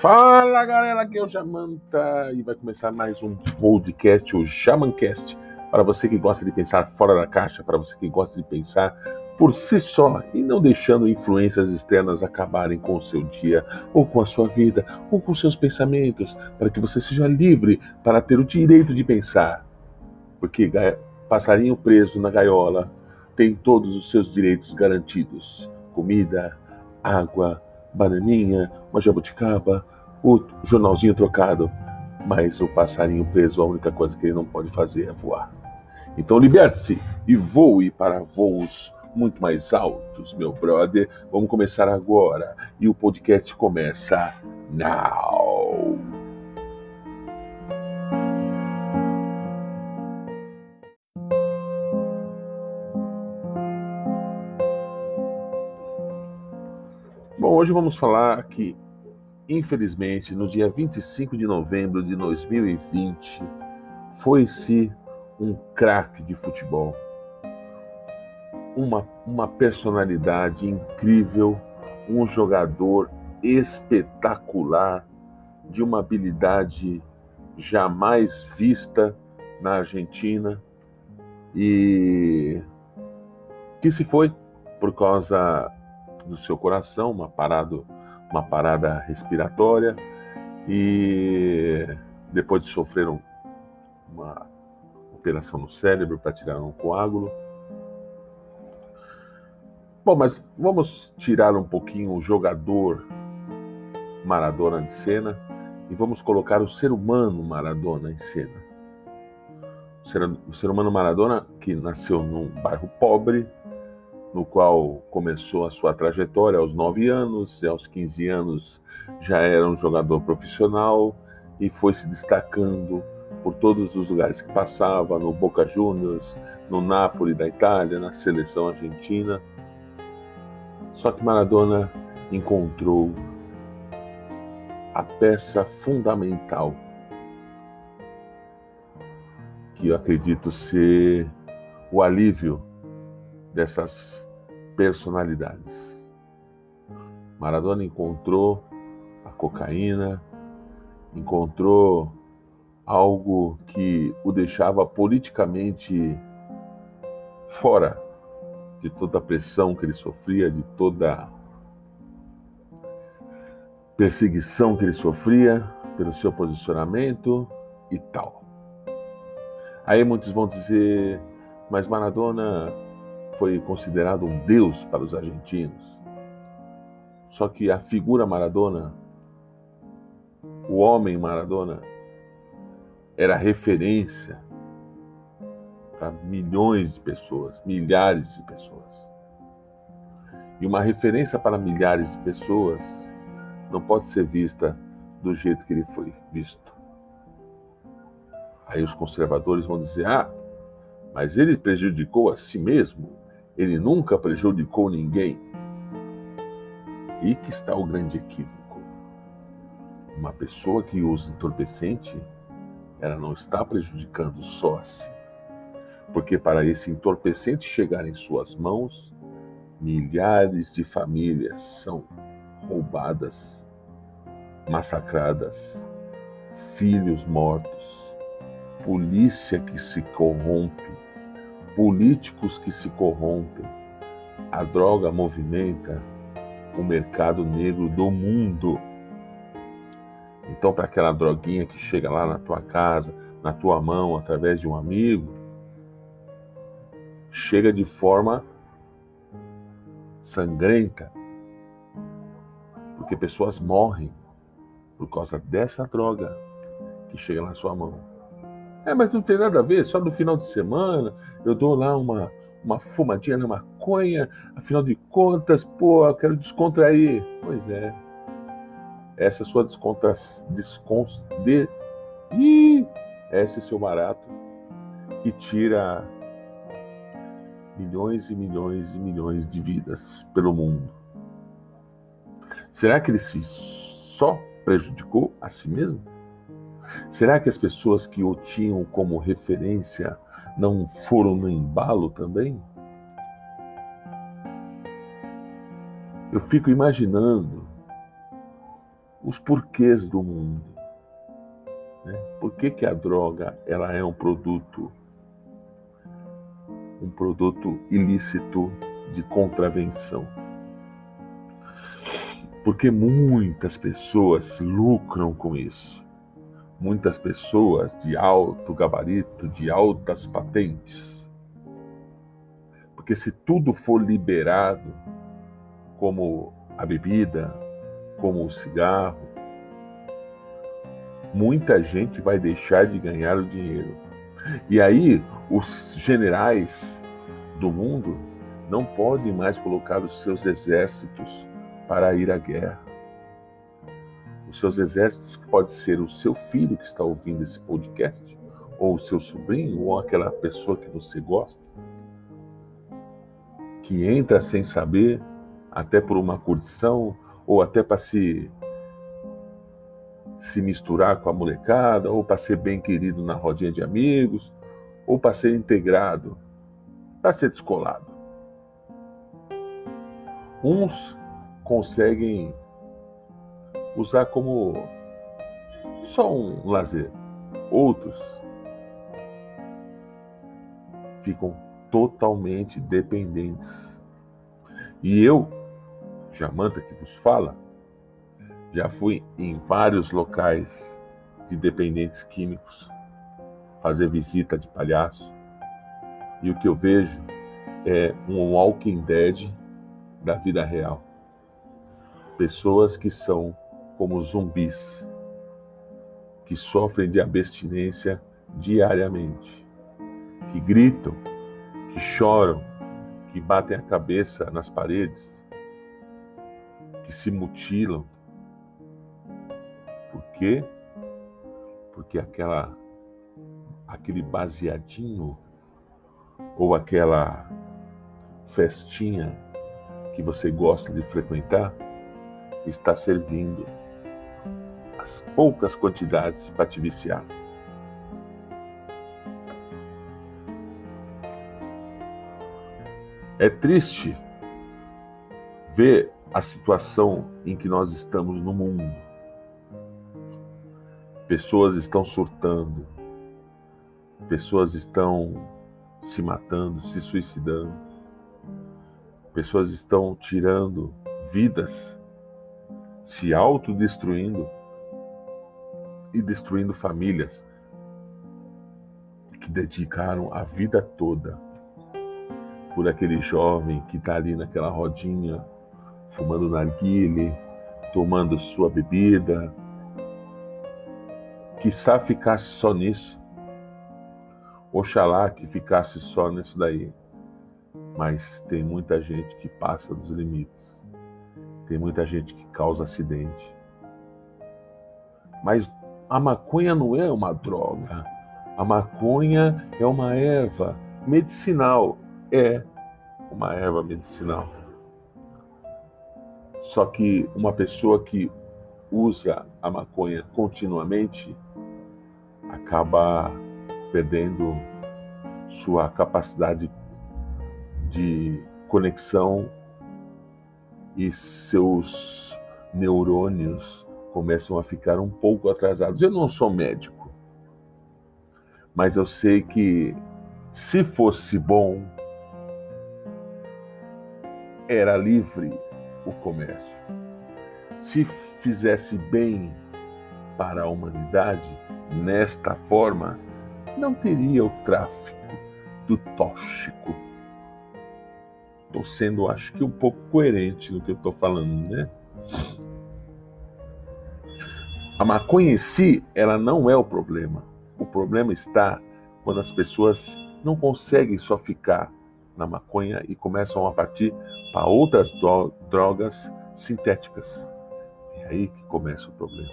Fala galera, aqui é o Jamanta e vai começar mais um podcast, o Jamancast, para você que gosta de pensar fora da caixa, para você que gosta de pensar por si só e não deixando influências externas acabarem com o seu dia, ou com a sua vida, ou com seus pensamentos, para que você seja livre para ter o direito de pensar. Porque passarinho preso na gaiola tem todos os seus direitos garantidos: comida, água, bananinha, uma jabuticaba, o jornalzinho trocado. Mas o passarinho preso, a única coisa que ele não pode fazer é voar. Então liberte-se e voe para voos muito mais altos, meu brother. Vamos começar agora. E o podcast começa now. Hoje vamos falar que, infelizmente, no dia 25 de novembro de 2020, foi-se um craque de futebol. Uma, uma personalidade incrível, um jogador espetacular, de uma habilidade jamais vista na Argentina. E que se foi por causa do seu coração, uma parada, uma parada respiratória e depois de sofrer uma operação no cérebro para tirar um coágulo, Bom, mas vamos tirar um pouquinho o jogador Maradona de cena e vamos colocar o ser humano Maradona em cena. O ser, o ser humano Maradona, que nasceu num bairro pobre, no qual começou a sua trajetória aos 9 anos, e aos 15 anos já era um jogador profissional e foi se destacando por todos os lugares que passava, no Boca Juniors, no Napoli da Itália, na seleção argentina. Só que Maradona encontrou a peça fundamental que eu acredito ser o alívio dessas personalidades. Maradona encontrou a cocaína, encontrou algo que o deixava politicamente fora de toda a pressão que ele sofria, de toda perseguição que ele sofria pelo seu posicionamento e tal. Aí muitos vão dizer, mas Maradona foi considerado um deus para os argentinos. Só que a figura Maradona, o homem Maradona, era referência para milhões de pessoas, milhares de pessoas. E uma referência para milhares de pessoas não pode ser vista do jeito que ele foi visto. Aí os conservadores vão dizer: ah, mas ele prejudicou a si mesmo, ele nunca prejudicou ninguém. E que está o grande equívoco. Uma pessoa que usa entorpecente, ela não está prejudicando só a si porque para esse entorpecente chegar em suas mãos, milhares de famílias são roubadas, massacradas, filhos mortos, polícia que se corrompe, políticos que se corrompem. A droga movimenta o mercado negro do mundo. Então, para aquela droguinha que chega lá na tua casa, na tua mão, através de um amigo, chega de forma sangrenta, porque pessoas morrem por causa dessa droga que chega na sua mão. É, mas não tem nada a ver, só no final de semana eu dou lá uma, uma fumadinha na maconha, afinal de contas, pô, eu quero descontrair. Pois é. Essa sua descontra... Descons... De... Ih, esse é seu barato que tira milhões e milhões e milhões de vidas pelo mundo. Será que ele se só prejudicou a si mesmo? Será que as pessoas que o tinham como referência não foram no embalo também? Eu fico imaginando os porquês do mundo. Né? Por que, que a droga ela é um produto um produto ilícito de contravenção? Porque muitas pessoas lucram com isso. Muitas pessoas de alto gabarito, de altas patentes. Porque se tudo for liberado, como a bebida, como o cigarro, muita gente vai deixar de ganhar o dinheiro. E aí, os generais do mundo não podem mais colocar os seus exércitos para ir à guerra. Os seus exércitos, que pode ser o seu filho que está ouvindo esse podcast, ou o seu sobrinho, ou aquela pessoa que você gosta, que entra sem saber, até por uma curtição, ou até para se se misturar com a molecada, ou para ser bem querido na rodinha de amigos, ou para ser integrado, para ser descolado. Uns conseguem usar como só um lazer, outros ficam totalmente dependentes. E eu, Jamanta que vos fala, já fui em vários locais de dependentes químicos fazer visita de palhaço. E o que eu vejo é um Walking Dead da vida real. Pessoas que são como zumbis, que sofrem de abstinência diariamente, que gritam, que choram, que batem a cabeça nas paredes, que se mutilam, por quê? Porque aquela aquele baseadinho ou aquela festinha que você gosta de frequentar está servindo as poucas quantidades para te viciar. É triste ver a situação em que nós estamos no mundo Pessoas estão surtando, pessoas estão se matando, se suicidando, pessoas estão tirando vidas, se autodestruindo e destruindo famílias que dedicaram a vida toda por aquele jovem que está ali naquela rodinha, fumando narguile, tomando sua bebida, Quissá ficasse só nisso. Oxalá que ficasse só nisso daí. Mas tem muita gente que passa dos limites. Tem muita gente que causa acidente. Mas a maconha não é uma droga. A maconha é uma erva medicinal. É uma erva medicinal. Só que uma pessoa que usa a maconha continuamente acaba perdendo sua capacidade de conexão e seus neurônios começam a ficar um pouco atrasados. Eu não sou médico, mas eu sei que se fosse bom, era livre o comércio. Se fizesse bem para a humanidade, nesta forma, não teria o tráfico do tóxico. Estou sendo, acho que, um pouco coerente no que eu estou falando, né? A maconha em si, ela não é o problema. O problema está quando as pessoas não conseguem só ficar na maconha e começam a partir para outras drogas sintéticas. É aí que começa o problema.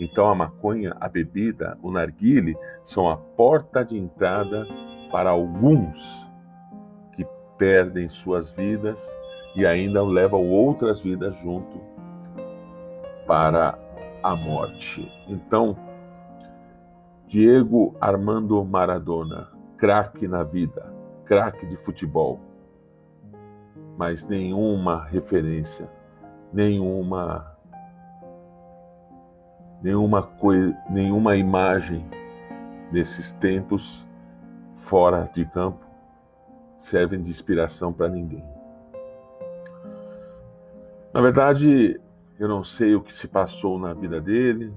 Então a maconha, a bebida, o narguile são a porta de entrada para alguns que perdem suas vidas e ainda levam outras vidas junto para a morte. Então, Diego Armando Maradona, craque na vida, craque de futebol, mas nenhuma referência, nenhuma nenhuma, coisa, nenhuma imagem nesses tempos fora de campo servem de inspiração para ninguém. Na verdade, eu não sei o que se passou na vida dele,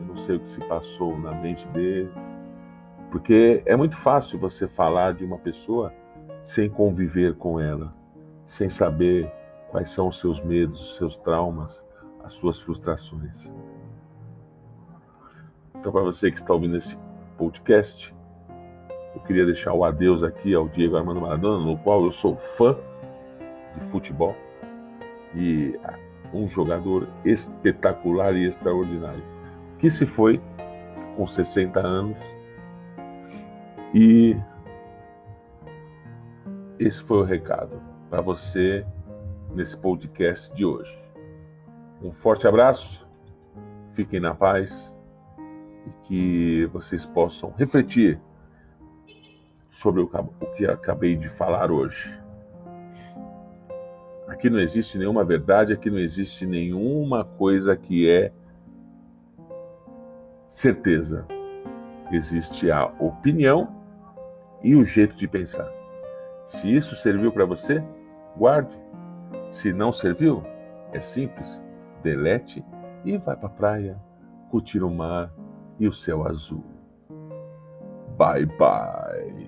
eu não sei o que se passou na mente dele, porque é muito fácil você falar de uma pessoa sem conviver com ela, sem saber quais são os seus medos, os seus traumas, as suas frustrações. Então, para você que está ouvindo esse podcast, eu queria deixar o adeus aqui ao Diego Armando Maradona, no qual eu sou fã de futebol e um jogador espetacular e extraordinário, que se foi com 60 anos e esse foi o recado para você nesse podcast de hoje. Um forte abraço, fiquem na paz e que vocês possam refletir sobre o que acabei de falar hoje. Aqui não existe nenhuma verdade, aqui não existe nenhuma coisa que é certeza. Existe a opinião e o jeito de pensar. Se isso serviu para você, guarde. Se não serviu, é simples, delete e vai para a praia, curtir o mar e o céu azul. Bye bye.